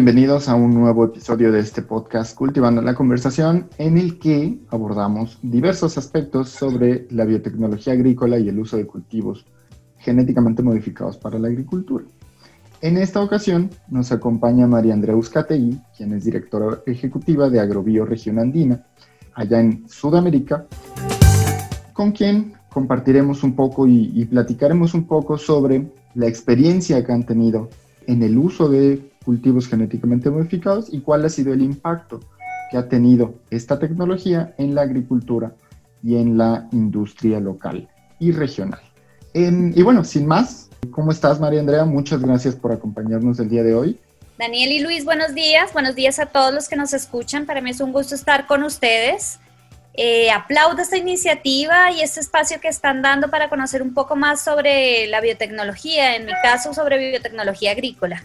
Bienvenidos a un nuevo episodio de este podcast Cultivando la Conversación, en el que abordamos diversos aspectos sobre la biotecnología agrícola y el uso de cultivos genéticamente modificados para la agricultura. En esta ocasión nos acompaña María Andrea Uzcategui, quien es directora ejecutiva de Agrobio Región Andina, allá en Sudamérica, con quien compartiremos un poco y, y platicaremos un poco sobre la experiencia que han tenido en el uso de cultivos genéticamente modificados y cuál ha sido el impacto que ha tenido esta tecnología en la agricultura y en la industria local y regional. y bueno, sin más, ¿cómo estás María Andrea? Muchas gracias por acompañarnos el día de hoy. Daniel y Luis, buenos días. Buenos días a todos los que nos escuchan. Para mí es un gusto estar con ustedes. Eh, aplaudo esta iniciativa y este espacio que están dando para conocer un poco más sobre la biotecnología, en mi caso sobre biotecnología agrícola.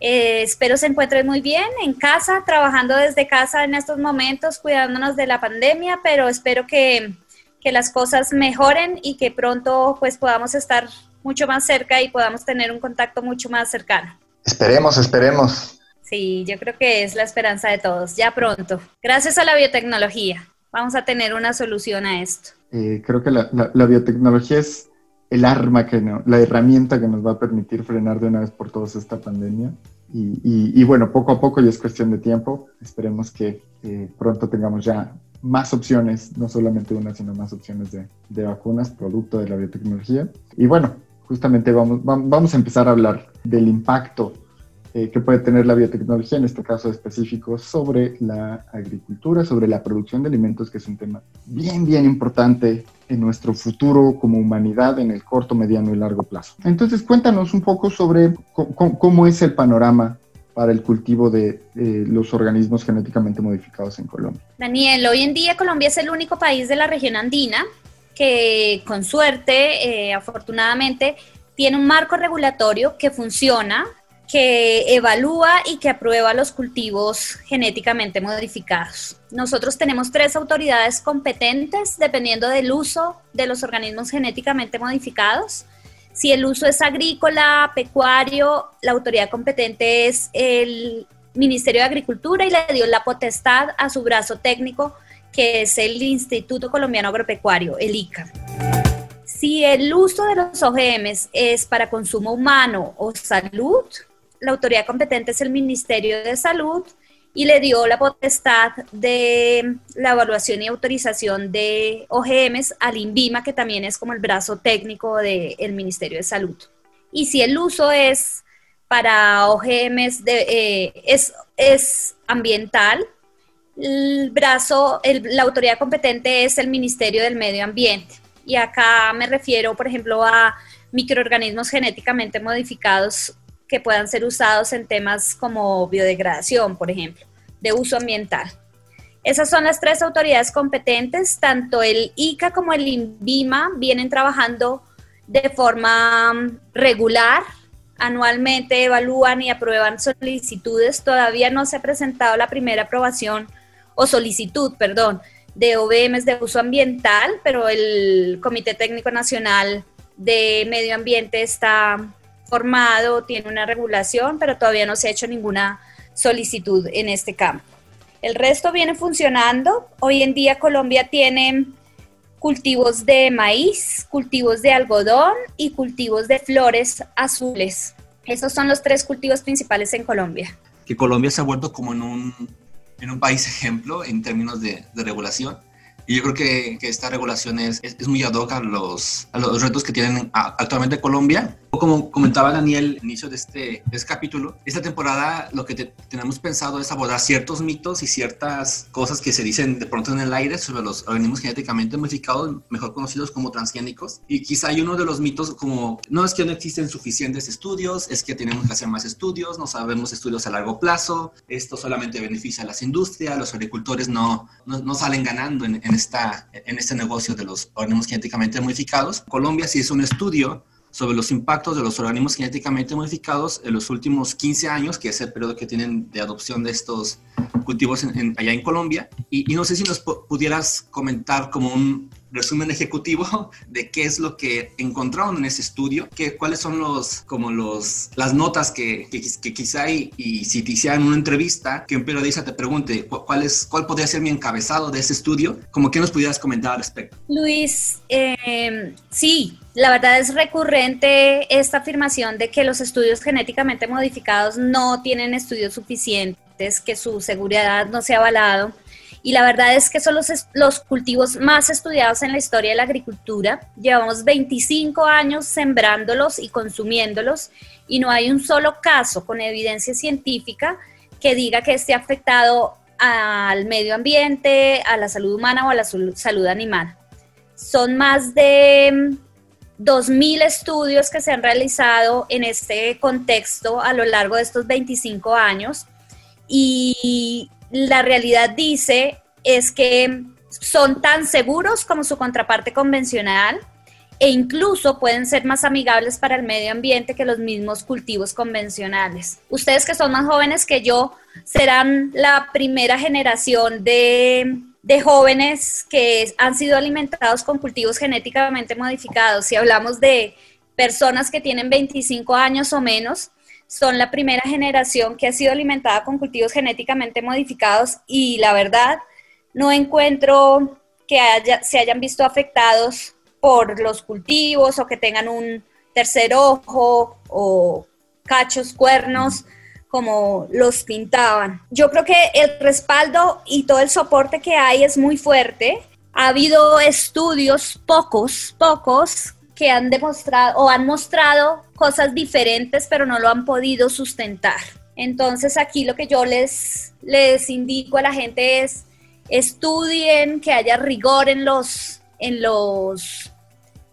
Eh, espero se encuentren muy bien en casa, trabajando desde casa en estos momentos, cuidándonos de la pandemia, pero espero que, que las cosas mejoren y que pronto pues podamos estar mucho más cerca y podamos tener un contacto mucho más cercano. Esperemos, esperemos. Sí, yo creo que es la esperanza de todos, ya pronto. Gracias a la biotecnología vamos a tener una solución a esto. Eh, creo que la, biotecnología es el arma, que no, la herramienta que nos va a permitir frenar de una vez por todas esta pandemia. Y, bueno, poco a poco, y es cuestión de tiempo, esperemos que eh, pronto tengamos ya más opciones, no solamente una, sino más opciones de, de, vacunas, producto de la biotecnología. Y bueno, justamente vamos, vamos a empezar a hablar del impacto eh, que puede tener la biotecnología, en este caso específico, sobre la agricultura, sobre la producción de alimentos, que es un tema bien, bien importante en nuestro futuro como humanidad en el corto, mediano y largo plazo. Entonces, cuéntanos un poco sobre cómo, es el panorama para el cultivo de los organismos genéticamente modificados en Colombia. Daniel, hoy en día Colombia es el único país de la región andina que con suerte, eh, afortunadamente, tiene un marco regulatorio que funciona, que evalúa y que aprueba los cultivos genéticamente modificados. Nosotros tenemos tres autoridades competentes dependiendo del uso de los organismos genéticamente modificados. Si el uso es agrícola, pecuario, la autoridad competente es el Ministerio de Agricultura y le dio la potestad a su brazo técnico, que es el Instituto Colombiano Agropecuario, el ICA. Si el uso de los OGMs es para consumo humano o salud, la autoridad competente es el Ministerio de Salud y le dio la potestad de la evaluación y autorización de OGMs al INVIMA, que también es como el brazo técnico del Ministerio de Salud. Y si el uso es para OGMs, de, eh, es, es ambiental, el brazo, la autoridad competente es el Ministerio del Medio Ambiente. Y acá me refiero, por ejemplo, a microorganismos genéticamente modificados que puedan ser usados en temas como biodegradación, por ejemplo, de uso ambiental. Esas son las tres autoridades competentes, tanto el ICA como el INVIMA vienen trabajando de forma mm, regular, anualmente evalúan y aprueban solicitudes, todavía no se ha presentado la primera aprobación o solicitud, perdón, de OBMs de uso ambiental, pero el Comité Técnico Nacional de Medio Ambiente está formado, tiene una regulación, pero todavía no se ha hecho ninguna solicitud en este campo. El resto viene funcionando. Hoy en día Colombia tiene cultivos de maíz, cultivos de algodón y cultivos de flores azules. Esos son los tres cultivos principales en Colombia. Que Colombia se ha vuelto como en un, en un país ejemplo en términos de, de regulación y yo creo que, que esta regulación es, es, muy ad hoc a los, a los retos que tienen actualmente Colombia. Como comentaba Daniel al inicio de este, este capítulo, esta temporada lo que tenemos pensado es abordar ciertos mitos y ciertas cosas que se dicen de pronto en el aire sobre los organismos genéticamente modificados, mejor conocidos como transgénicos. Y quizá hay uno de los mitos como, no es que no existen suficientes estudios, es que tenemos que hacer más estudios, no sabemos estudios a largo plazo, esto solamente beneficia a las industrias, los agricultores no, no, no salen ganando en, en está en este negocio de los organismos genéticamente modificados. Colombia sí hizo un estudio sobre los impactos de los organismos genéticamente modificados en los últimos 15 años, que es el periodo que tienen de adopción de estos cultivos allá en Colombia. Y, no sé si nos pudieras comentar como un, resumen ejecutivo de qué es lo que encontraron en ese estudio, qué, cuáles son los, como los, las notas que, que, quizá y, y, si te hicieran una entrevista, que un periodista te pregunte cuál, es, cuál podría ser mi encabezado de ese estudio, como que nos pudieras comentar al respecto. Luis, eh, sí, la verdad es recurrente esta afirmación de que los estudios genéticamente modificados no tienen estudios suficientes, que su seguridad no se ha avalado y la verdad es que son los, los cultivos más estudiados en la historia de la agricultura. Llevamos 25 años sembrándolos y consumiéndolos y no hay un solo caso con evidencia científica que diga que esté afectado al medio ambiente, a la salud humana o a la salud animal. Son más de 2.000 estudios que se han realizado en este contexto a lo largo de estos 25 años y la realidad dice es que son tan seguros como su contraparte convencional e incluso pueden ser más amigables para el medio ambiente que los mismos cultivos convencionales. Ustedes que son más jóvenes que yo serán la primera generación de, de jóvenes que han sido alimentados con cultivos genéticamente modificados. Si hablamos de personas que tienen 25 años o menos, son la primera generación que ha sido alimentada con cultivos genéticamente modificados y la verdad no encuentro que se hayan visto afectados por los cultivos o que tengan un tercer ojo o cachos, cuernos, como los pintaban. Yo creo que el respaldo y todo el soporte que hay es muy fuerte. Ha habido estudios, pocos, pocos, que han demostrado o han mostrado cosas diferentes, pero no lo han podido sustentar. Entonces aquí lo que yo les, les indico a la gente es estudien, que haya rigor en los, en los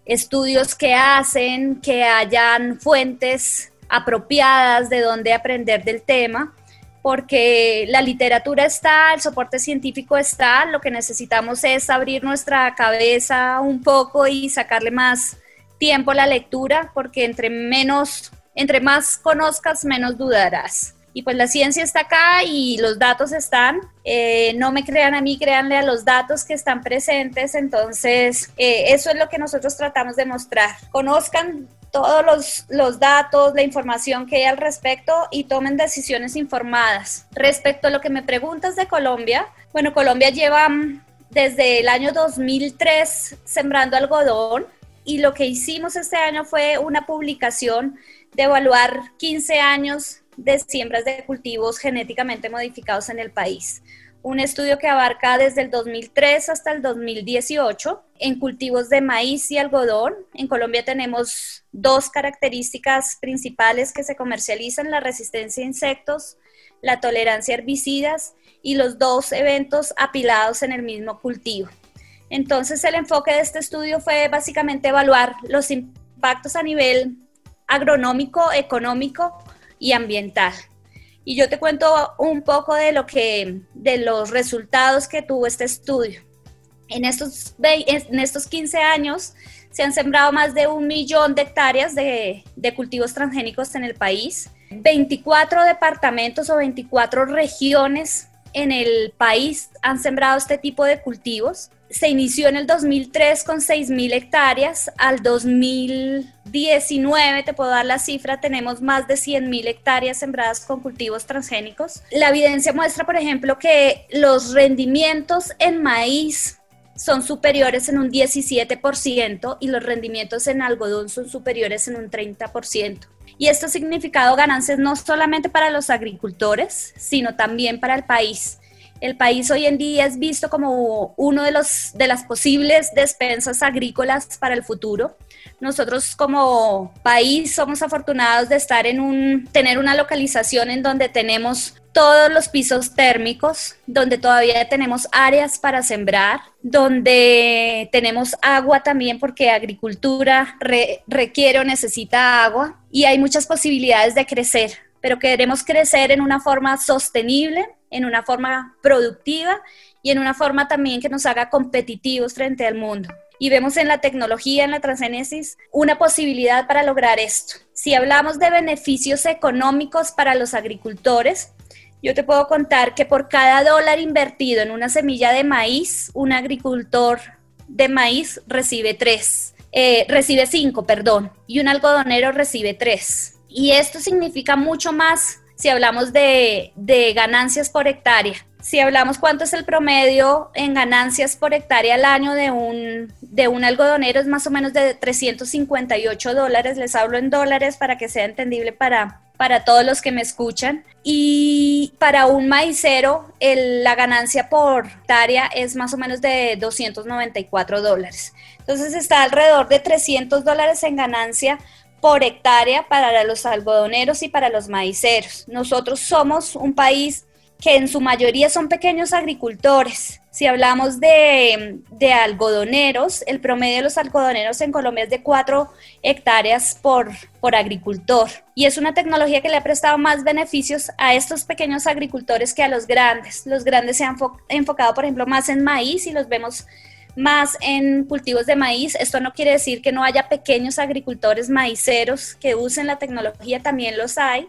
estudios que hacen, que hayan fuentes apropiadas de donde aprender del tema, porque la literatura está, el soporte científico está, lo que necesitamos es abrir nuestra cabeza un poco y sacarle más tiempo la lectura, porque entre menos, entre más conozcas, menos dudarás. Y pues la ciencia está acá y los datos están. Eh, no me crean a mí, créanle a los datos que están presentes. Entonces, eh, eso es lo que nosotros tratamos de mostrar. Conozcan todos los, los, datos, la información que hay al respecto y tomen decisiones informadas. Respecto a lo que me preguntas de Colombia, bueno, Colombia lleva mm, desde el año 2003 sembrando algodón y lo que hicimos este año fue una publicación de evaluar 15 años de siembras de cultivos genéticamente modificados en el país. Un estudio que abarca desde el 2003 hasta el 2018 en cultivos de maíz y algodón. En Colombia tenemos dos características principales que se comercializan, la resistencia a insectos, la tolerancia a herbicidas y los dos eventos apilados en el mismo cultivo. Entonces el enfoque de este estudio fue básicamente evaluar los impactos a nivel agronómico, económico y ambiental. Y yo te cuento un poco de lo que de los resultados que tuvo este estudio. En estos, en estos 15 años se han sembrado más de un millón de hectáreas de, de cultivos transgénicos en el país. 24 departamentos o 24 regiones en el país han sembrado este tipo de cultivos se inició en el 2003 con 6.000 hectáreas, al 2019, te puedo dar la cifra, tenemos más de 100.000 hectáreas sembradas con cultivos transgénicos. La evidencia muestra, por ejemplo, que los rendimientos en maíz son superiores en un 17% y los rendimientos en algodón son superiores en un 30%. Y esto ha significado ganancias no solamente para los agricultores, sino también para el país el país hoy en día es visto como uno de, los, de las posibles despensas agrícolas para el futuro. Nosotros como país somos afortunados de estar en un, tener una localización en donde tenemos todos los pisos térmicos, donde todavía tenemos áreas para sembrar, donde tenemos agua también porque agricultura requiere o necesita agua y hay muchas posibilidades de crecer, pero queremos crecer en una forma sostenible en una forma productiva y en una forma también que nos haga competitivos frente al mundo. Y vemos en la tecnología, en la transgénesis, una posibilidad para lograr esto. Si hablamos de beneficios económicos para los agricultores, yo te puedo contar que por cada dólar invertido en una semilla de maíz, un agricultor de maíz recibe tres, eh, recibe cinco, perdón, y un algodonero recibe tres. Y esto significa mucho más si hablamos de, de ganancias por hectárea. Si hablamos cuánto es el promedio en ganancias por hectárea al año de un, de un algodonero, es más o menos de 358 dólares. Les hablo en dólares para que sea entendible para, para todos los que me escuchan. Y para un maicero, la ganancia por hectárea es más o menos de 294 dólares. Entonces está alrededor de 300 dólares en ganancia por hectárea para los algodoneros y para los maiceros. Nosotros somos un país que en su mayoría son pequeños agricultores. Si hablamos de, algodoneros, el promedio de los algodoneros en Colombia es de 4 hectáreas por, por agricultor. Y es una tecnología que le ha prestado más beneficios a estos pequeños agricultores que a los grandes. Los grandes se han enfocado, por ejemplo, más en maíz y los vemos más en cultivos de maíz. Esto no quiere decir que no haya pequeños agricultores maiceros que usen la tecnología, también los hay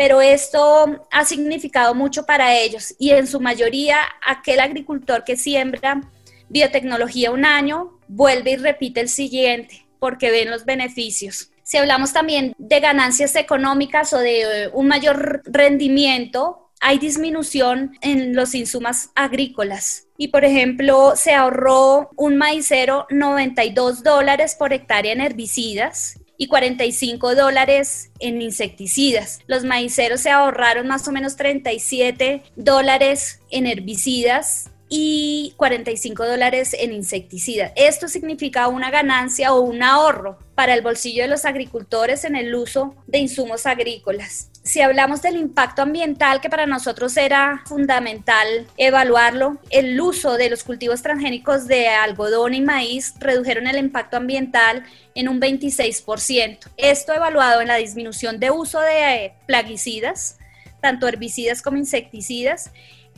pero esto ha significado mucho para ellos y en su mayoría aquel agricultor que siembra biotecnología un año vuelve y repite el siguiente porque ven los beneficios. Si hablamos también de ganancias económicas o de eh, un mayor rendimiento, hay disminución en los insumos agrícolas. Y por ejemplo, se ahorró un maicero 92 dólares por hectárea en herbicidas y 45 dólares en insecticidas. Los maiceros se ahorraron más o menos 37 dólares en herbicidas y 45 dólares en insecticidas. Esto significa una ganancia o un ahorro para el bolsillo de los agricultores en el uso de insumos agrícolas si hablamos del impacto ambiental, que para nosotros era fundamental evaluarlo, el uso de los cultivos transgénicos de algodón y maíz redujeron el impacto ambiental en un 26%. Esto evaluado en la disminución de uso de plaguicidas, tanto herbicidas como insecticidas,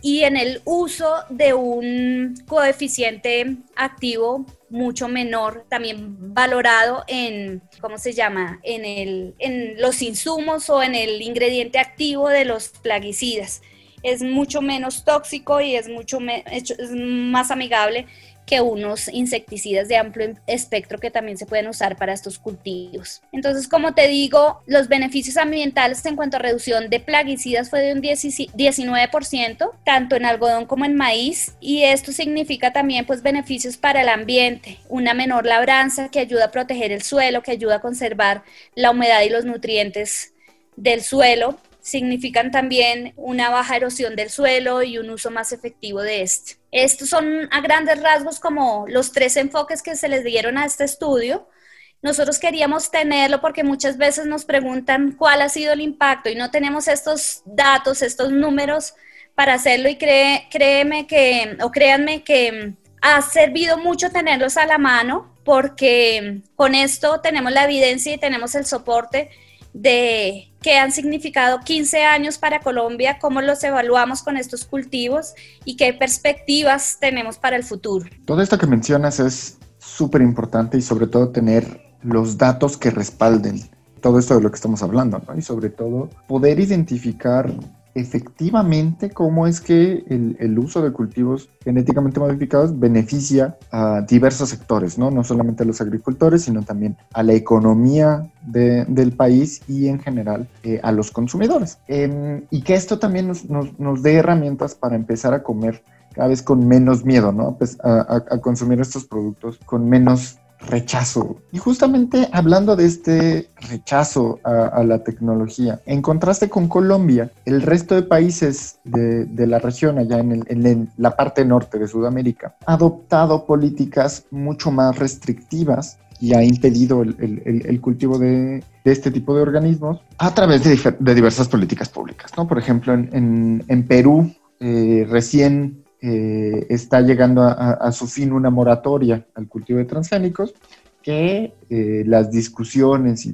y en el uso de un coeficiente activo mucho menor, también valorado en, ¿cómo se llama?, en, el, en los insumos o en el ingrediente activo de los plaguicidas. Es mucho menos tóxico y es mucho es más amigable que unos insecticidas de amplio espectro que también se pueden usar para estos cultivos. Entonces, como te digo, los beneficios ambientales en cuanto a reducción de plaguicidas fue de un 19%, tanto en algodón como en maíz, y esto significa también pues beneficios para el ambiente, una menor labranza que ayuda a proteger el suelo, que ayuda a conservar la humedad y los nutrientes del suelo, significan también una baja erosión del suelo y un uso más efectivo de este. Estos son a grandes rasgos como los tres enfoques que se les dieron a este estudio. Nosotros queríamos tenerlo porque muchas veces nos preguntan cuál ha sido el impacto y no tenemos estos datos, estos números para hacerlo y créeme que, o créanme que ha servido mucho tenerlos a la mano porque con esto tenemos la evidencia y tenemos el soporte de qué han significado 15 años para Colombia, cómo los evaluamos con estos cultivos y qué perspectivas tenemos para el futuro. Todo esto que mencionas es súper importante y sobre todo tener los datos que respalden todo esto de lo que estamos hablando, ¿no? Y sobre todo poder identificar efectivamente cómo es que el, uso de cultivos genéticamente modificados beneficia a diversos sectores, ¿no? No solamente a los agricultores, sino también a la economía del país y en general eh, a los consumidores. Em, y que esto también nos, nos, dé herramientas para empezar a comer cada vez con menos miedo, ¿no? Pues a, a consumir estos productos con menos rechazo. Y justamente hablando de este rechazo a, la tecnología, en contraste con Colombia, el resto de países de, la región, allá en, la parte norte de Sudamérica, ha adoptado políticas mucho más restrictivas y ha impedido el, cultivo de, este tipo de organismos a través de, diversas políticas públicas. ¿no? Por ejemplo, en, Perú, eh, recién eh, está llegando a, su fin una moratoria al cultivo de transgénicos que eh, las discusiones y,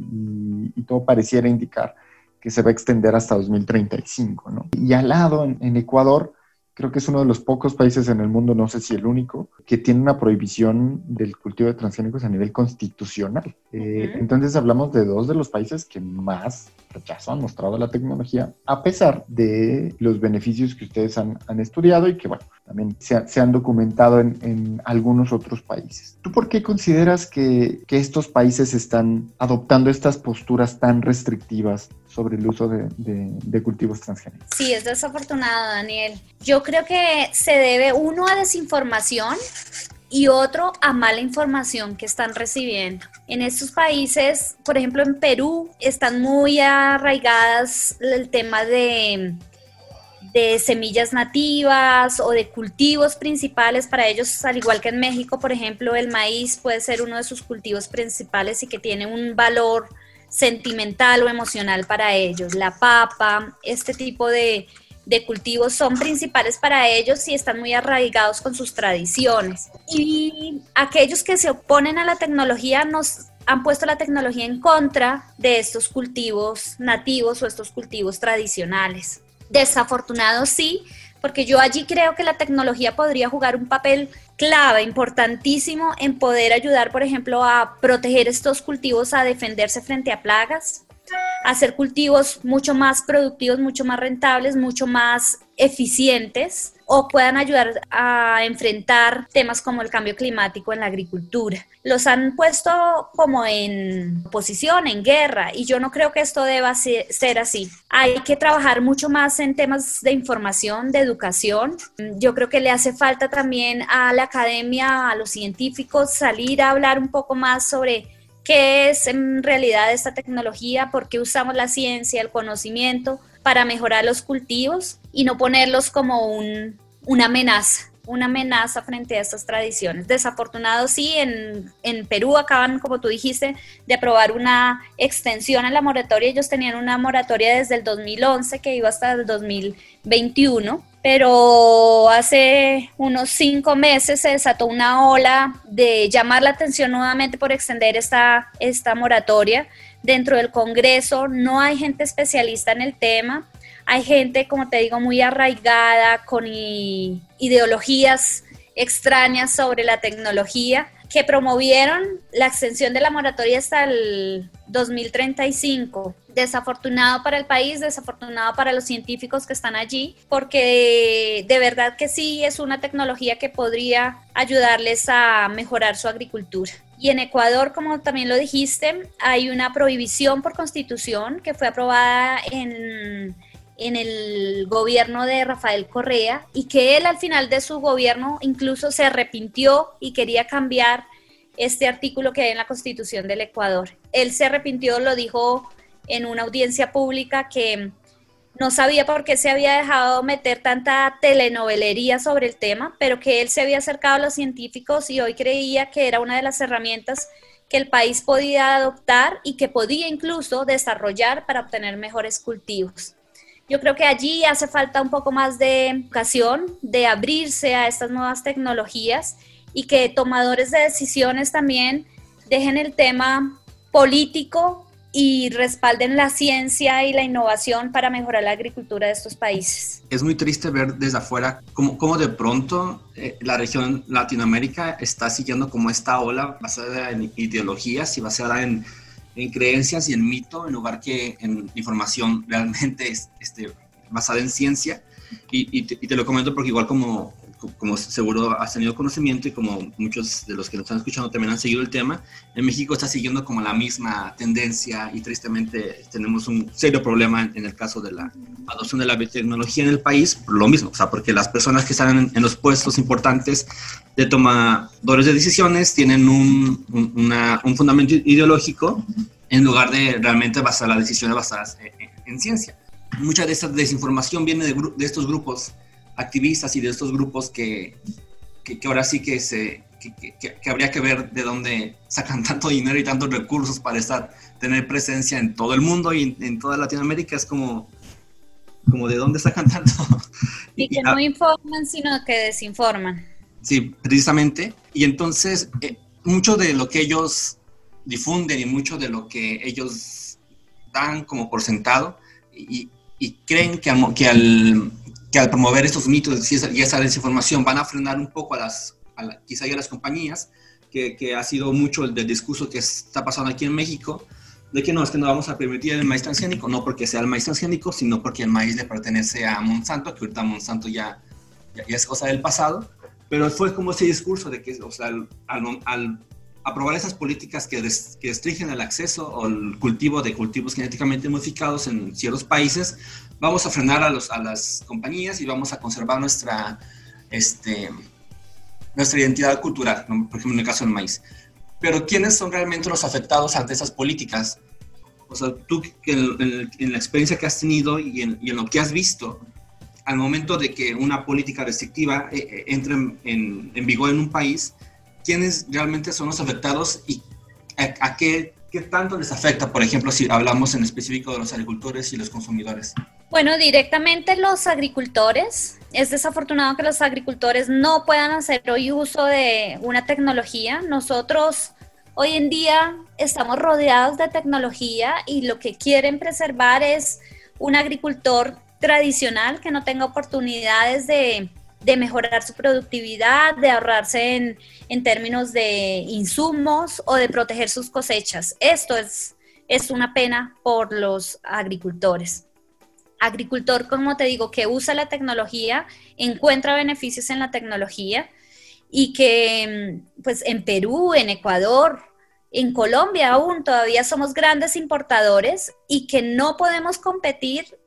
todo pareciera indicar que se va a extender hasta 2035. ¿no? Y al lado, en, Ecuador, creo que es uno de los pocos países en el mundo, no sé si el único, que tiene una prohibición del cultivo de transgénicos a nivel constitucional. Eh, entonces hablamos de dos de los países que más rechazo han mostrado a la tecnología, a pesar de los beneficios que ustedes han, estudiado y que, bueno, también se, han documentado en, algunos otros países. ¿Tú por qué consideras que, estos países están adoptando estas posturas tan restrictivas sobre el uso de, cultivos transgénicos. Sí, es desafortunado, Daniel. Yo creo que se debe uno a desinformación y otro a mala información que están recibiendo. En estos países, por ejemplo en Perú, están muy arraigadas el tema de, de semillas nativas o de cultivos principales para ellos, al igual que en México, por ejemplo, el maíz puede ser uno de sus cultivos principales y que tiene un valor sentimental o emocional para ellos. La papa, este tipo de, de cultivos son principales para ellos y están muy arraigados con sus tradiciones. Y aquellos que se oponen a la tecnología nos han puesto la tecnología en contra de estos cultivos nativos o estos cultivos tradicionales. Desafortunado sí, porque yo allí creo que la tecnología podría jugar un papel clave, importantísimo en poder ayudar, por ejemplo, a proteger estos cultivos, a defenderse frente a plagas, hacer cultivos mucho más productivos, mucho más rentables, mucho más eficientes o puedan ayudar a enfrentar temas como el cambio climático en la agricultura. Los han puesto como en oposición, en guerra, y yo no creo que esto deba ser así. Hay que trabajar mucho más en temas de información, de educación. Yo creo que le hace falta también a la academia, a los científicos, salir a hablar un poco más sobre qué es en realidad esta tecnología, por qué usamos la ciencia, el conocimiento para mejorar los cultivos y no ponerlos como un, una amenaza una amenaza frente a estas tradiciones. Desafortunado sí, en, en, Perú acaban, como tú dijiste, de aprobar una extensión a la moratoria. Ellos tenían una moratoria desde el 2011 que iba hasta el 2021 pero hace unos cinco meses se desató una ola de llamar la atención nuevamente por extender esta, esta moratoria. Dentro del Congreso no hay gente especialista en el tema, hay gente, como te digo, muy arraigada con ideologías extrañas sobre la tecnología que promovieron la extensión de la moratoria hasta el 2035. Desafortunado para el país, desafortunado para los científicos que están allí, porque de verdad que sí es una tecnología que podría ayudarles a mejorar su agricultura. Y en Ecuador, como también lo dijiste, hay una prohibición por constitución que fue aprobada en en el gobierno de Rafael Correa y que él al final de su gobierno incluso se arrepintió y quería cambiar este artículo que hay en la Constitución del Ecuador. Él se arrepintió, lo dijo en una audiencia pública que no sabía por qué se había dejado meter tanta telenovelería sobre el tema, pero que él se había acercado a los científicos y hoy creía que era una de las herramientas que el país podía adoptar y que podía incluso desarrollar para obtener mejores cultivos. Yo creo que allí hace falta un poco más de educación, de abrirse a estas nuevas tecnologías y que tomadores de decisiones también dejen el tema político y respalden la ciencia y la innovación para mejorar la agricultura de estos países. Es muy triste ver desde afuera cómo, cómo de pronto eh, la región Latinoamérica está siguiendo como esta ola basada en ideologías y basada en en creencias y en mito en lugar que en información realmente este, basada en ciencia. Y, te, lo comento porque igual como, como seguro has tenido conocimiento y como muchos de los que nos están escuchando también han seguido el tema, en México está siguiendo como la misma tendencia y tristemente tenemos un serio problema en, el caso de la adopción de la biotecnología en el país, lo mismo, o sea, porque las personas que están en, los puestos importantes de tomadores de decisiones tienen un, un fundamento ideológico en lugar de realmente basar las decisiones basadas en, ciencia. Mucha de esta desinformación viene de, de, estos grupos activistas y de estos grupos que, que, ahora sí que, se, que, habría que ver de dónde sacan tanto dinero y tantos recursos para estar, tener presencia en todo el mundo y en, toda Latinoamérica. Es como, como de dónde sacan tanto. Y que no informan, sino que desinforman. Sí, precisamente. Y entonces, eh, mucho de lo que ellos difunden y mucho de lo que ellos dan como por sentado y, creen que al, que, al, que al promover estos mitos y esa, desinformación van a frenar un poco a las, a quizá a las compañías, que, que, ha sido mucho el del discurso que está pasando aquí en México, de que no, es que no vamos a permitir el maíz transgénico, no porque sea el maíz transgénico, sino porque el maíz le pertenece a Monsanto, que ahorita Monsanto ya, ya, es cosa del pasado, pero fue como ese discurso de que, o sea, al, aprobar esas políticas que, que restringen el acceso o el cultivo de cultivos genéticamente modificados en ciertos países, vamos a frenar a, las compañías y vamos a conservar nuestra, este, identidad cultural, por ejemplo en el caso del maíz. Pero ¿quiénes son realmente los afectados ante esas políticas? O sea, tú en, la experiencia que has tenido y en, lo que has visto, al momento de que una política restrictiva eh, eh, entre en, en, vigor en un país, ¿quiénes realmente son los afectados y a, qué, qué tanto les afecta? Por ejemplo, si hablamos en específico de los agricultores y los consumidores. Bueno, directamente los agricultores. Es desafortunado que los agricultores no puedan hacer hoy uso de una tecnología. Nosotros hoy en día estamos rodeados de tecnología y lo que quieren preservar es un agricultor tradicional que no tenga oportunidades de, mejorar su productividad, de ahorrarse en, en, términos de insumos o de proteger sus cosechas. Esto es, es una pena por los agricultores agricultor, como te digo, que usa la tecnología, encuentra beneficios en la tecnología y que mm, pues en Perú, en Ecuador, en Colombia aún todavía somos grandes importadores y que no podemos competir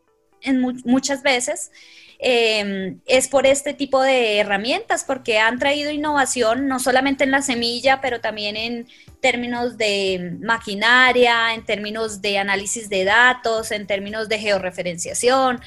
en muchas veces Em, es por este tipo de herramientas, porque han traído innovación no solamente en la semilla, pero también en términos de maquinaria, en términos de análisis de datos, en términos de georreferenciación.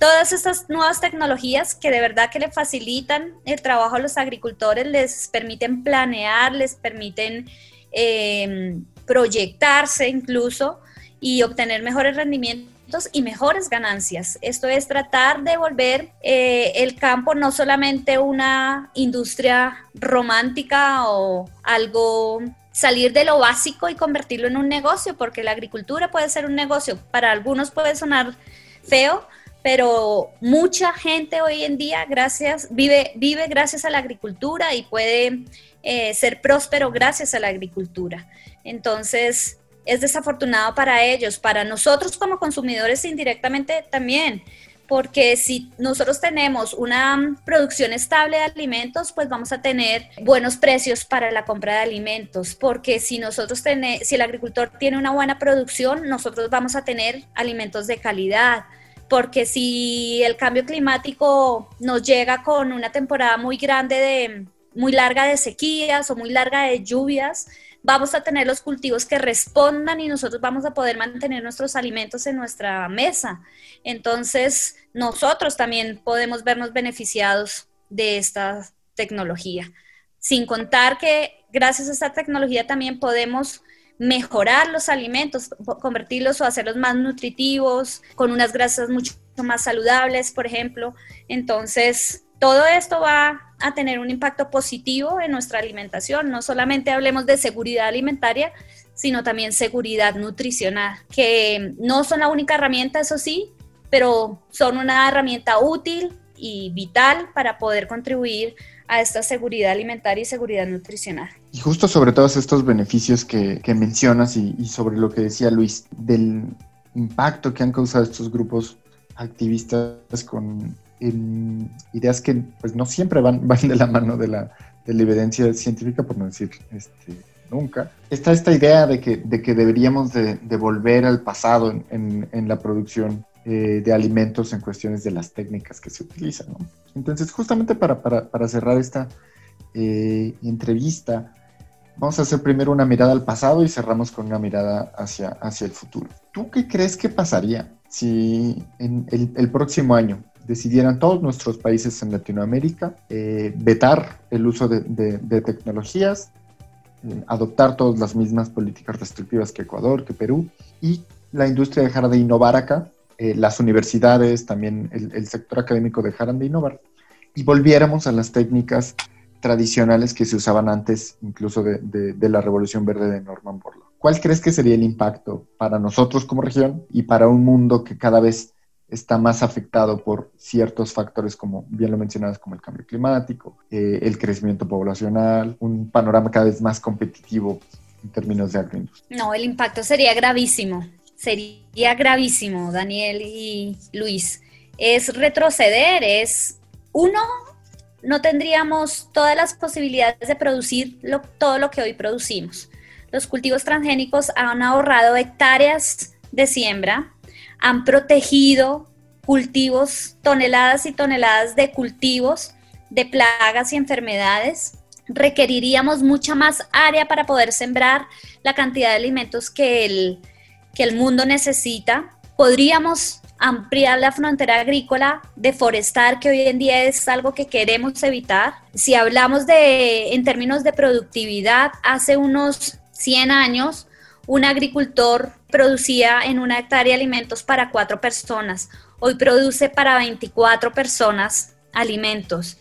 Todas estas nuevas tecnologías que de verdad que le facilitan el trabajo a los agricultores, les permiten planear, les permiten em, proyectarse incluso y obtener mejores rendimientos y mejores ganancias. Esto es tratar de volver eh, el campo no solamente una industria romántica o algo salir de lo básico y convertirlo en un negocio, porque la agricultura puede ser un negocio. Para algunos puede sonar feo, pero mucha gente hoy en día gracias, vive, vive gracias a la agricultura y puede eh, ser próspero gracias a la agricultura. Entonces, es desafortunado para ellos, para nosotros como consumidores indirectamente también, porque si nosotros tenemos una producción estable de alimentos, pues vamos a tener buenos precios para la compra de alimentos, porque si nosotros tenemos, si el agricultor tiene una buena producción, nosotros vamos a tener alimentos de calidad, porque si el cambio climático nos llega con una temporada muy grande de muy larga de sequías o muy larga de lluvias, vamos a tener los cultivos que respondan y nosotros vamos a poder mantener nuestros alimentos en nuestra mesa. Entonces, nosotros también podemos vernos beneficiados de esta tecnología. Sin contar que gracias a esta tecnología también podemos mejorar los alimentos, convertirlos o hacerlos más nutritivos, con unas grasas mucho más saludables, por ejemplo. Entonces, todo esto va a tener un impacto positivo en nuestra alimentación. No solamente hablemos de seguridad alimentaria, sino también seguridad nutricional, que no son la única herramienta, eso sí, pero son una herramienta útil y vital para poder contribuir a esta seguridad alimentaria y seguridad nutricional. Y justo sobre todos estos beneficios que, mencionas y, y, sobre lo que decía Luis, del impacto que han causado estos grupos activistas con en ideas que pues no siempre van, van de la mano de la, de la evidencia científica, por no decir este, nunca. Está esta idea de que, de que deberíamos de, de volver al pasado en, en, la producción eh, de alimentos en cuestiones de las técnicas que se utilizan. ¿no? Entonces, justamente para, para, para cerrar esta eh, entrevista, vamos a hacer primero una mirada al pasado y cerramos con una mirada hacia, hacia el futuro. ¿Tú qué crees que pasaría si en el, el próximo año decidieran todos nuestros países en Latinoamérica eh, vetar el uso de, tecnologías, eh, adoptar todas las mismas políticas restrictivas que Ecuador, que Perú, y la industria dejara de innovar acá, eh, las universidades, también el, sector académico dejaran de innovar, y volviéramos a las técnicas tradicionales que se usaban antes, incluso de, la Revolución Verde de Norman Borlaug. ¿Cuál crees que sería el impacto para nosotros como región y para un mundo que cada vez está más afectado por ciertos factores, como bien lo mencionabas, como el cambio climático, eh, el crecimiento poblacional, un panorama cada vez más competitivo en términos de agroindustria? No, el impacto sería gravísimo, sería gravísimo, Daniel y Luis. Es retroceder, es uno, no tendríamos todas las posibilidades de producir todo lo que hoy producimos. Los cultivos transgénicos han ahorrado hectáreas de siembra, han protegido cultivos, toneladas y toneladas de cultivos de plagas y enfermedades. Requeriríamos mucha más área para poder sembrar la cantidad de alimentos que el, que el mundo necesita. Podríamos ampliar la frontera agrícola, deforestar, que hoy en día es algo que queremos evitar. Si hablamos de, en términos de productividad, hace unos 100 años, un agricultor producía en una hectárea alimentos para cuatro personas. Hoy produce para 24 personas alimentos.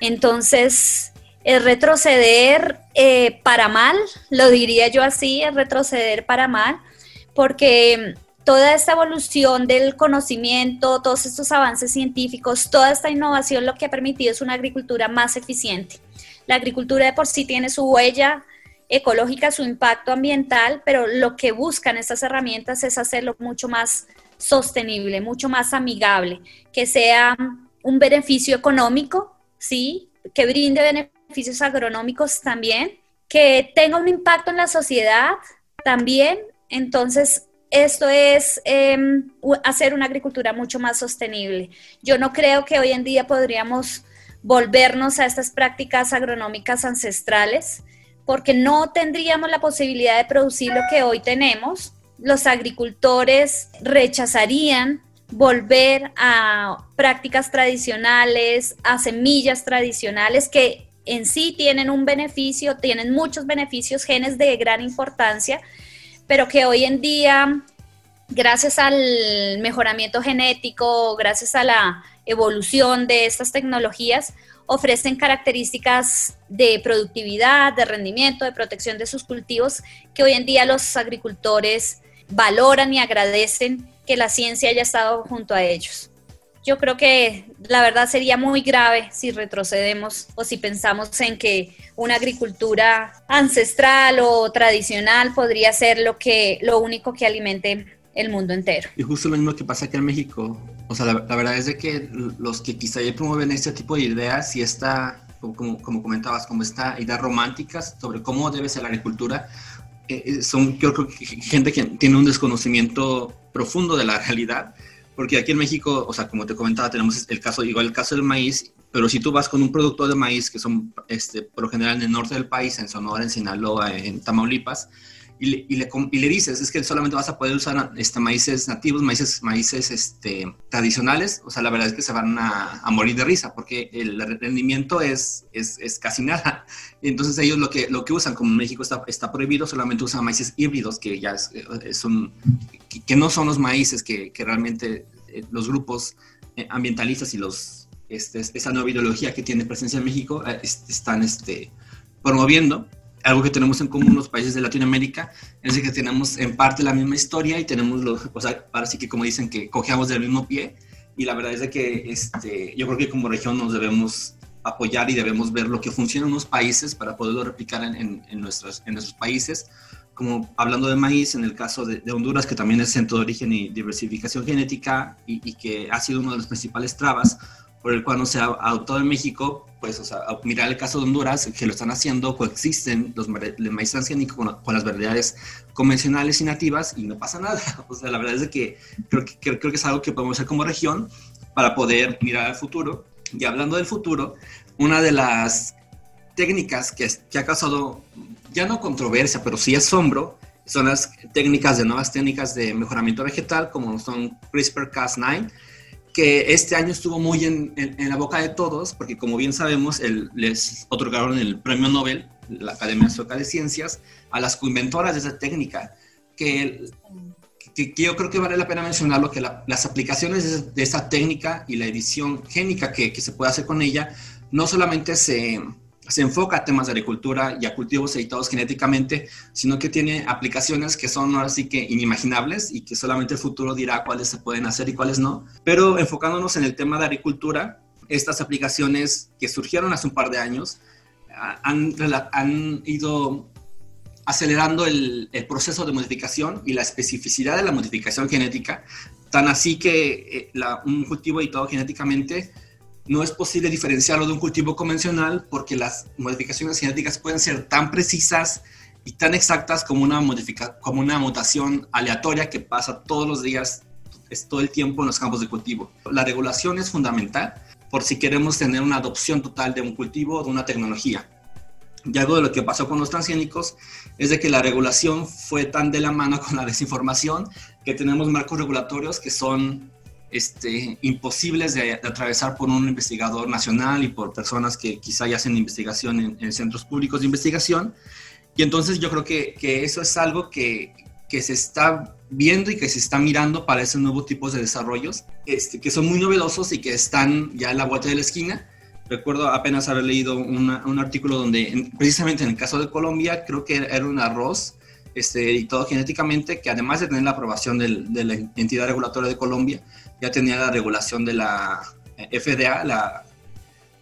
Entonces, es retroceder eh, para mal, lo diría yo así, es retroceder para mal, porque toda esta evolución del conocimiento, todos estos avances científicos, toda esta innovación lo que ha permitido es una agricultura más eficiente. La agricultura de por sí tiene su huella ecológica, su impacto ambiental, pero lo que buscan estas herramientas es hacerlo mucho más sostenible, mucho más amigable, que sea un beneficio económico, ¿sí? Que brinde beneficios agronómicos también, que tenga un impacto en la sociedad también. Entonces, esto es em, hacer una agricultura mucho más sostenible. Yo no creo que hoy en día podríamos volvernos a estas prácticas agronómicas ancestrales, porque no tendríamos la posibilidad de producir lo que hoy tenemos. Los agricultores rechazarían volver a prácticas tradicionales, a semillas tradicionales que en sí tienen un beneficio, tienen muchos beneficios, genes de gran importancia, pero que hoy en día, gracias al mejoramiento genético, gracias a la evolución de estas tecnologías, ofrecen características de productividad, de rendimiento, de protección de sus cultivos, que hoy en día los agricultores valoran y agradecen que la ciencia haya estado junto a ellos. Yo creo que la verdad sería muy grave si retrocedemos o si pensamos en que una agricultura ancestral o tradicional podría ser lo que lo único que alimente el mundo entero. Y justo lo mismo que pasa aquí en México. O sea, la, verdad es de que los que quizá ya promueven este tipo de ideas y esta, como, como comentabas, como esta ideas románticas sobre cómo debe ser la agricultura, eh, eh, son yo creo que gente que tiene un desconocimiento profundo de la realidad, porque aquí en México, o sea, como te comentaba, tenemos el caso, igual el caso del maíz, pero si tú vas con un productor de maíz, que son este, por lo general en el norte del país, en Sonora, en Sinaloa, en Tamaulipas, y le, y, le, y le, dices, es que solamente vas a poder usar este, maíces nativos, maíces, maíces este, tradicionales, o sea, la verdad es que se van a, morir de risa porque el rendimiento es, es, es, casi nada. Entonces ellos lo que, lo que usan, como en México está, está prohibido, solamente usan maíces híbridos que ya eh, son, que, no son los maíces que, que realmente eh, los grupos eh, ambientalistas y los, este, esa nueva ideología que tiene presencia en México están este, promoviendo algo que tenemos en común los países de Latinoamérica es que tenemos en parte la misma historia y tenemos los, o sea, ahora sí que como dicen que cojeamos del mismo pie y la verdad es de que este, yo creo que como región nos debemos apoyar y debemos ver lo que funciona en unos países para poderlo replicar en, en, nuestros, en nuestros países, como hablando de maíz, en el caso de, Honduras, que también es centro de origen y diversificación genética y, y que ha sido uno de los principales trabas, por el cual no se ha adoptado en México, pues, o sea, mirar el caso de Honduras, que lo están haciendo, coexisten los maíz transgénico con, con, las variedades convencionales y nativas y no pasa nada. O sea, la verdad es que creo, que creo que es algo que podemos hacer como región para poder mirar al futuro. Y hablando del futuro, una de las técnicas que, que ha causado, ya no controversia, pero sí asombro, son las técnicas de nuevas técnicas de mejoramiento vegetal, como son CRISPR-Cas9, que este año estuvo muy en, en, la boca de todos, porque como bien sabemos, el, les otorgaron el premio Nobel, la Academia Sueca de Ciencias, a las coinventoras de esa técnica, que, que, yo creo que vale la pena mencionarlo, que las aplicaciones de, esa técnica y la edición génica que, que se puede hacer con ella, no solamente se, se enfoca a temas de agricultura y a cultivos editados genéticamente, sino que tiene aplicaciones que son ahora sí que inimaginables y que solamente el futuro dirá cuáles se pueden hacer y cuáles no. Pero enfocándonos en el tema de agricultura, estas aplicaciones que surgieron hace un par de años han, han ido acelerando el, proceso de modificación y la especificidad de la modificación genética, tan así que eh, un cultivo editado genéticamente no es posible diferenciarlo de un cultivo convencional porque las modificaciones genéticas pueden ser tan precisas y tan exactas como una, como una mutación aleatoria que pasa todos los días, es todo el tiempo en los campos de cultivo. La regulación es fundamental por si queremos tener una adopción total de un cultivo o de una tecnología. Y algo de lo que pasó con los transgénicos es de que la regulación fue tan de la mano con la desinformación que tenemos marcos regulatorios que son este, imposibles de, atravesar por un investigador nacional y por personas que quizá ya hacen investigación en, centros públicos de investigación. Y entonces yo creo que, que eso es algo que, que, se está viendo y que se está mirando para ese nuevo tipo de desarrollos, este, que son muy novedosos y que están ya en la vuelta de la esquina. Recuerdo apenas haber leído un artículo donde, precisamente en el caso de Colombia, creo que era un arroz este, editado genéticamente, que además de tener la aprobación de la entidad regulatoria de Colombia, ya tenía la regulación de la eh, FDA, la...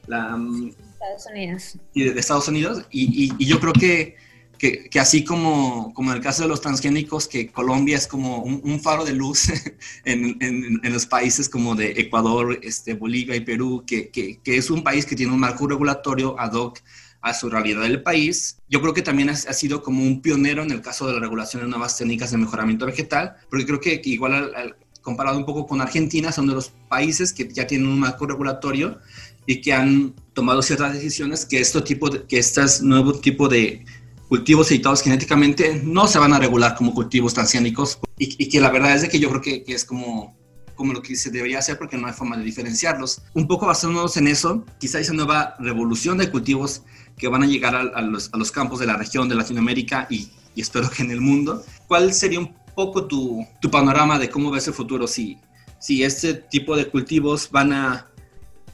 la mm, Estados Unidos. Y de, Estados Unidos. Y, y, yo creo que, que, que, así como, como en el caso de los transgénicos, que Colombia es como un, faro de luz en, en, en, los países como de Ecuador, este, Bolivia y Perú, que, que, es un país que tiene un marco regulatorio ad hoc a su realidad del país. Yo creo que también ha, sido como un pionero en el caso de la regulación de nuevas técnicas de mejoramiento vegetal, porque creo que, igual al, comparado un poco con Argentina, son de los países que ya tienen un marco regulatorio y que han tomado ciertas decisiones que, este tipo de, que estos nuevos tipos de cultivos editados genéticamente no se van a regular como cultivos transgénicos y, y que la verdad es de que yo creo que, que, es como, como lo que se debería hacer porque no hay forma de diferenciarlos. Un poco basándonos en eso, quizá esa nueva revolución de cultivos que van a llegar a, los, a los, campos de la región de Latinoamérica y, y espero que en el mundo, ¿cuál sería un poco tu, tu panorama de cómo ves el futuro, si, si este tipo de cultivos van a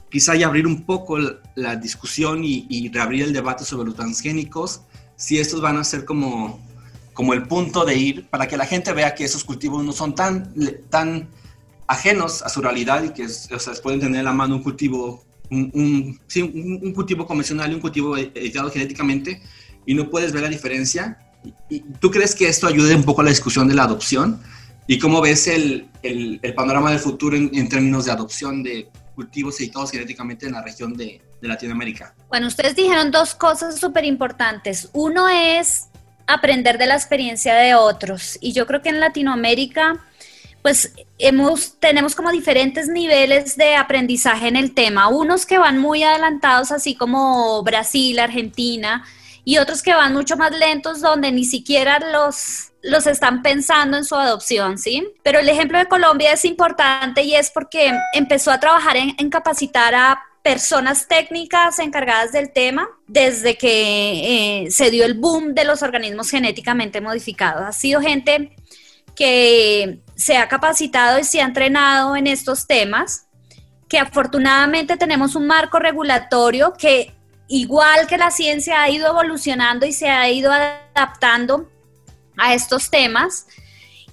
quizá ya abrir un poco la discusión y, reabrir el debate sobre los transgénicos, si estos van a ser como, como el punto de ir para que la gente vea que esos cultivos no son tan, tan ajenos a su realidad y que o sea, pueden tener en la mano un cultivo, un, un, un, cultivo convencional y un cultivo editado genéticamente y no puedes ver la diferencia ¿Tú crees que esto ayude un poco a la discusión de la adopción? ¿Y cómo ves el, el, panorama del futuro en, términos de adopción de cultivos editados genéticamente en la región de, de Latinoamérica? Bueno, ustedes dijeron dos cosas súper importantes. Uno es aprender de la experiencia de otros. Y yo creo que en Latinoamérica, pues hemos, tenemos como diferentes niveles de aprendizaje en el tema. Unos que van muy adelantados, así como Brasil, Argentina, y otros que van mucho más lentos donde ni siquiera los, los están pensando en su adopción, ¿sí? Pero el ejemplo de Colombia es importante y es porque empezó a trabajar en, capacitar a personas técnicas encargadas del tema desde que eh, se dio el boom de los organismos genéticamente modificados. Ha sido gente que se ha capacitado y se ha entrenado en estos temas, que afortunadamente tenemos un marco regulatorio que igual que la ciencia ha ido evolucionando y se ha ido adaptando a estos temas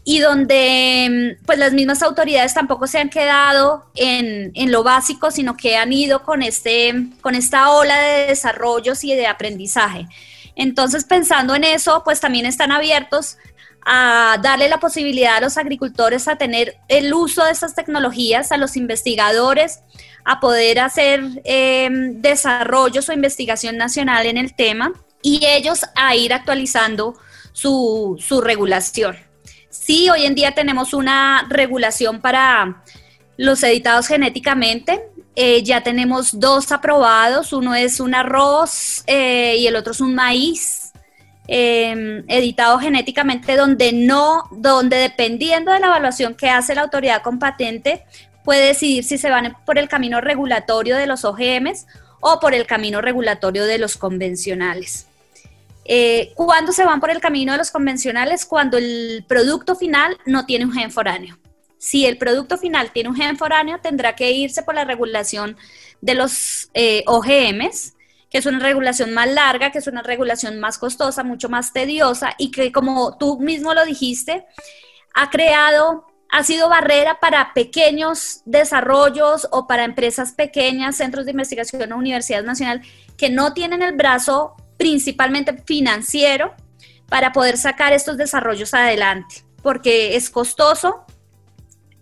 y donde pues las mismas autoridades tampoco se han quedado en, lo básico, sino que han ido con, este, con esta ola de desarrollos y de aprendizaje. Entonces, pensando en eso, pues también están abiertos a darle la posibilidad a los agricultores a tener el uso de estas tecnologías, a los investigadores, a poder hacer em, desarrollos o investigación nacional en el tema y ellos a ir actualizando su, regulación. Sí, hoy en día tenemos una regulación para los editados genéticamente. Eh, ya tenemos dos aprobados, uno es un arroz eh, y el otro es un maíz em, editado genéticamente donde no, donde dependiendo de la evaluación que hace la autoridad competente, puede decidir si se van por el camino regulatorio de los OGMs o por el camino regulatorio de los convencionales. Eh, ¿Cuándo se van por el camino de los convencionales? Cuando el producto final no tiene un gen foráneo. Si el producto final tiene un gen foráneo, tendrá que irse por la regulación de los eh, OGMs, que es una regulación más larga, que es una regulación más costosa, mucho más tediosa y que, como tú mismo lo dijiste, ha creado ha sido barrera para pequeños desarrollos o para empresas pequeñas, centros de investigación o universidades nacionales que no tienen el brazo principalmente financiero para poder sacar estos desarrollos adelante, porque es costoso,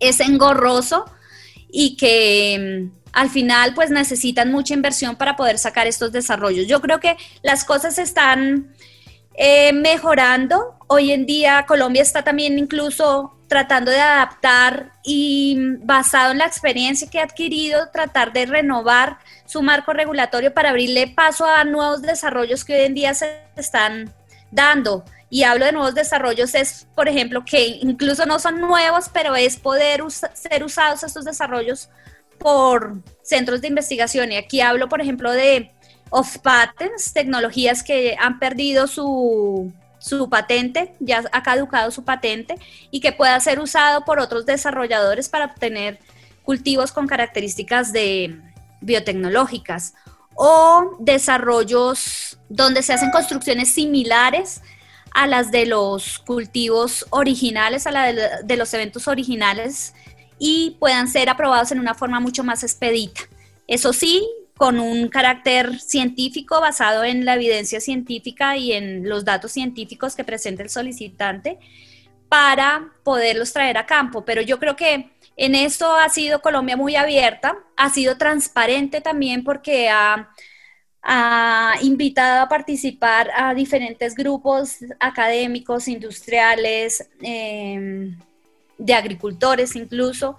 es engorroso y que mm, al final pues necesitan mucha inversión para poder sacar estos desarrollos. Yo creo que las cosas están eh, mejorando. Hoy en día Colombia está también incluso tratando de adaptar y mm, basado en la experiencia que ha adquirido, tratar de renovar su marco regulatorio para abrirle paso a nuevos desarrollos que hoy en día se están dando. Y hablo de nuevos desarrollos, es, por ejemplo, que incluso no son nuevos, pero es poder ser usados estos desarrollos por centros de investigación. Y aquí hablo, por ejemplo, de off patents, tecnologías que han perdido su, su patente, ya ha caducado su patente, y que pueda ser usado por otros desarrolladores para obtener cultivos con características de biotecnológicas o desarrollos donde se hacen construcciones similares a las de los cultivos originales, a la de, los eventos originales y puedan ser aprobados en una forma mucho más expedita. Eso sí, con un carácter científico basado en la evidencia científica y en los datos científicos que presenta el solicitante para poderlos traer a campo. Pero yo creo que en eso ha sido Colombia muy abierta, ha sido transparente también porque ha invitado a participar a diferentes grupos académicos, industriales, em, de agricultores incluso,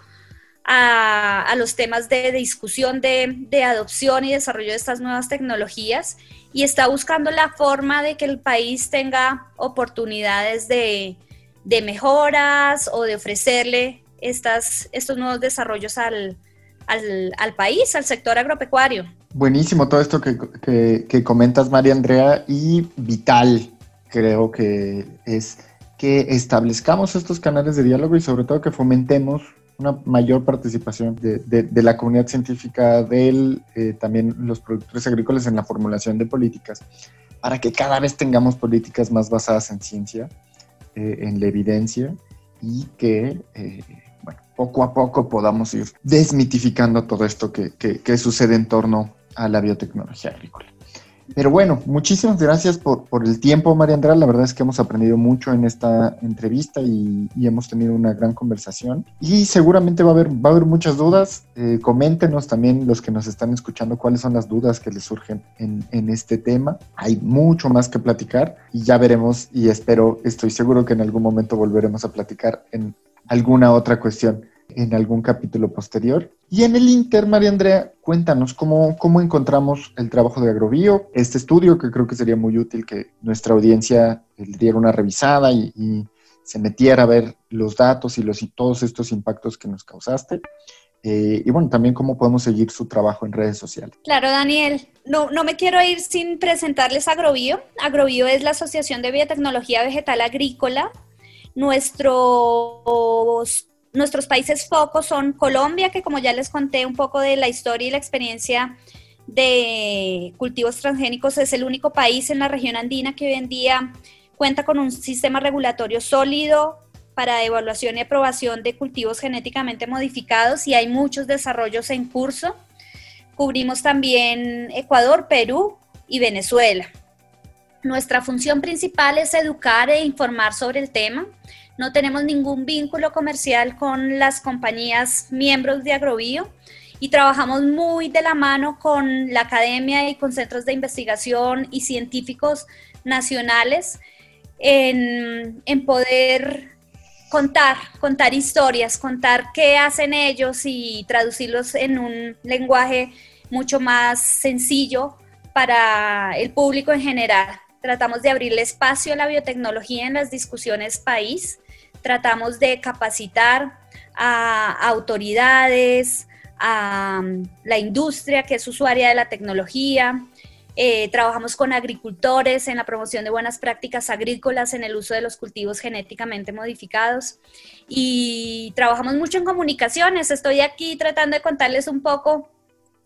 a, los temas de, discusión de, adopción y desarrollo de estas nuevas tecnologías y está buscando la forma de que el país tenga oportunidades de, mejoras o de ofrecerle estas, estos nuevos desarrollos al, al país, al sector agropecuario. Buenísimo todo esto que, comentas, María Andrea, y vital, creo que es que establezcamos estos canales de diálogo y sobre todo que fomentemos una mayor participación de, la comunidad científica, de eh, también los productores agrícolas en la formulación de políticas, para que cada vez tengamos políticas más basadas en ciencia, eh, en la evidencia y que eh, poco a poco podamos ir desmitificando todo esto que, que sucede en torno a la biotecnología agrícola. Pero bueno, muchísimas gracias por, el tiempo, María Andrea. La verdad es que hemos aprendido mucho en esta entrevista y, hemos tenido una gran conversación. Y seguramente va a haber, va a haber muchas dudas. Eh, coméntenos también los que nos están escuchando cuáles son las dudas que les surgen en, en este tema. Hay mucho más que platicar y ya veremos y espero, estoy seguro que en algún momento volveremos a platicar en alguna otra cuestión en algún capítulo posterior. Y en el Inter, María Andrea, cuéntanos cómo, cómo encontramos el trabajo de Agrobio, este estudio que creo que sería muy útil que nuestra audiencia le diera una revisada y, se metiera a ver los datos y, los, y todos estos impactos que nos causaste. Eh, y bueno, también cómo podemos seguir su trabajo en redes sociales. Claro, Daniel. No, no me quiero ir sin presentarles Agrobio. Agrobio es la Asociación de Biotecnología Vegetal Agrícola. Nuestros nuestros países focos son Colombia, que como ya les conté un poco de la historia y la experiencia de cultivos transgénicos, es el único país en la región andina que hoy en día cuenta con un sistema regulatorio sólido para evaluación y aprobación de cultivos genéticamente modificados y hay muchos desarrollos en curso. Cubrimos también Ecuador, Perú y Venezuela. Nuestra función principal es educar e informar sobre el tema no tenemos ningún vínculo comercial con las compañías miembros de Agrobio y trabajamos muy de la mano con la academia y con centros de investigación y científicos nacionales en, poder contar, contar historias, contar qué hacen ellos y traducirlos en un lenguaje mucho más sencillo para el público en general. Tratamos de abrirle espacio a la biotecnología en las discusiones país tratamos de capacitar a autoridades, a um, la industria que es usuaria de la tecnología. Eh, trabajamos con agricultores en la promoción de buenas prácticas agrícolas en el uso de los cultivos genéticamente modificados y trabajamos mucho en comunicaciones. Estoy aquí tratando de contarles un poco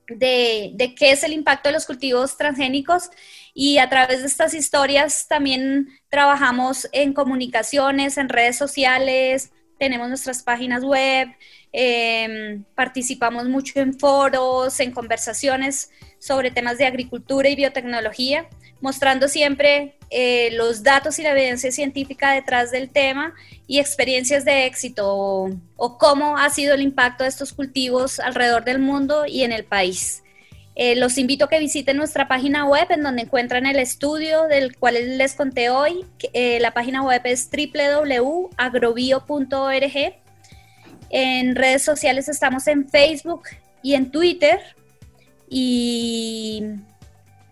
de, qué es el impacto de los cultivos transgénicos y a través de estas historias también trabajamos en comunicaciones, en redes sociales, tenemos nuestras páginas web, Em, participamos mucho en foros, en conversaciones sobre temas de agricultura y biotecnología, mostrando siempre eh, los datos y la evidencia científica detrás del tema y experiencias de éxito o, cómo ha sido el impacto de estos cultivos alrededor del mundo y en el país. Eh, los invito a que visiten nuestra página web en donde encuentran el estudio del cual les conté hoy. Eh, la página web es www.agrobio.org. En redes sociales estamos en Facebook y en Twitter. Y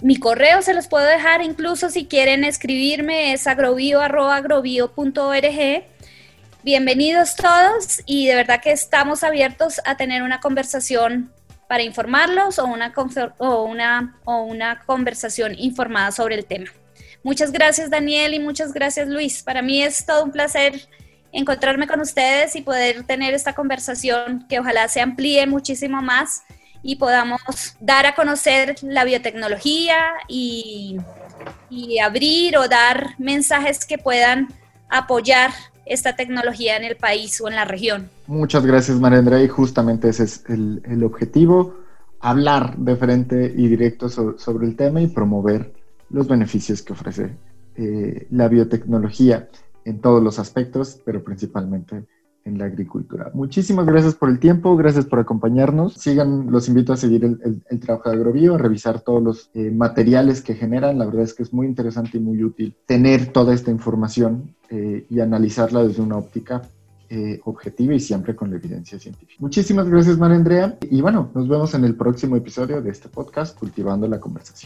mi correo se los puedo dejar incluso si quieren escribirme es agrobio.agrobio.org. Bienvenidos todos y de verdad que estamos abiertos a tener una conversación para informarlos o una, o una, o una conversación informada sobre el tema. Muchas gracias Daniel y muchas gracias Luis. Para mí es todo un placer encontrarme con ustedes y poder tener esta conversación que ojalá se amplíe muchísimo más y podamos dar a conocer la biotecnología y, y abrir o dar mensajes que puedan apoyar esta tecnología en el país o en la región. Muchas gracias, Marendra, y justamente ese es el, objetivo, hablar de frente y directo sobre el tema y promover los beneficios que ofrece eh, la biotecnología en todos los aspectos, pero principalmente en la agricultura. Muchísimas gracias por el tiempo, gracias por acompañarnos. Sigan, los invito a seguir el, trabajo de Agrobio, a revisar todos los eh, materiales que generan. La verdad es que es muy interesante y muy útil tener toda esta información eh, y analizarla desde una óptica eh, objetiva y siempre con la evidencia científica. Muchísimas gracias, María Andrea. Y bueno, nos vemos en el próximo episodio de este podcast, Cultivando la Conversación.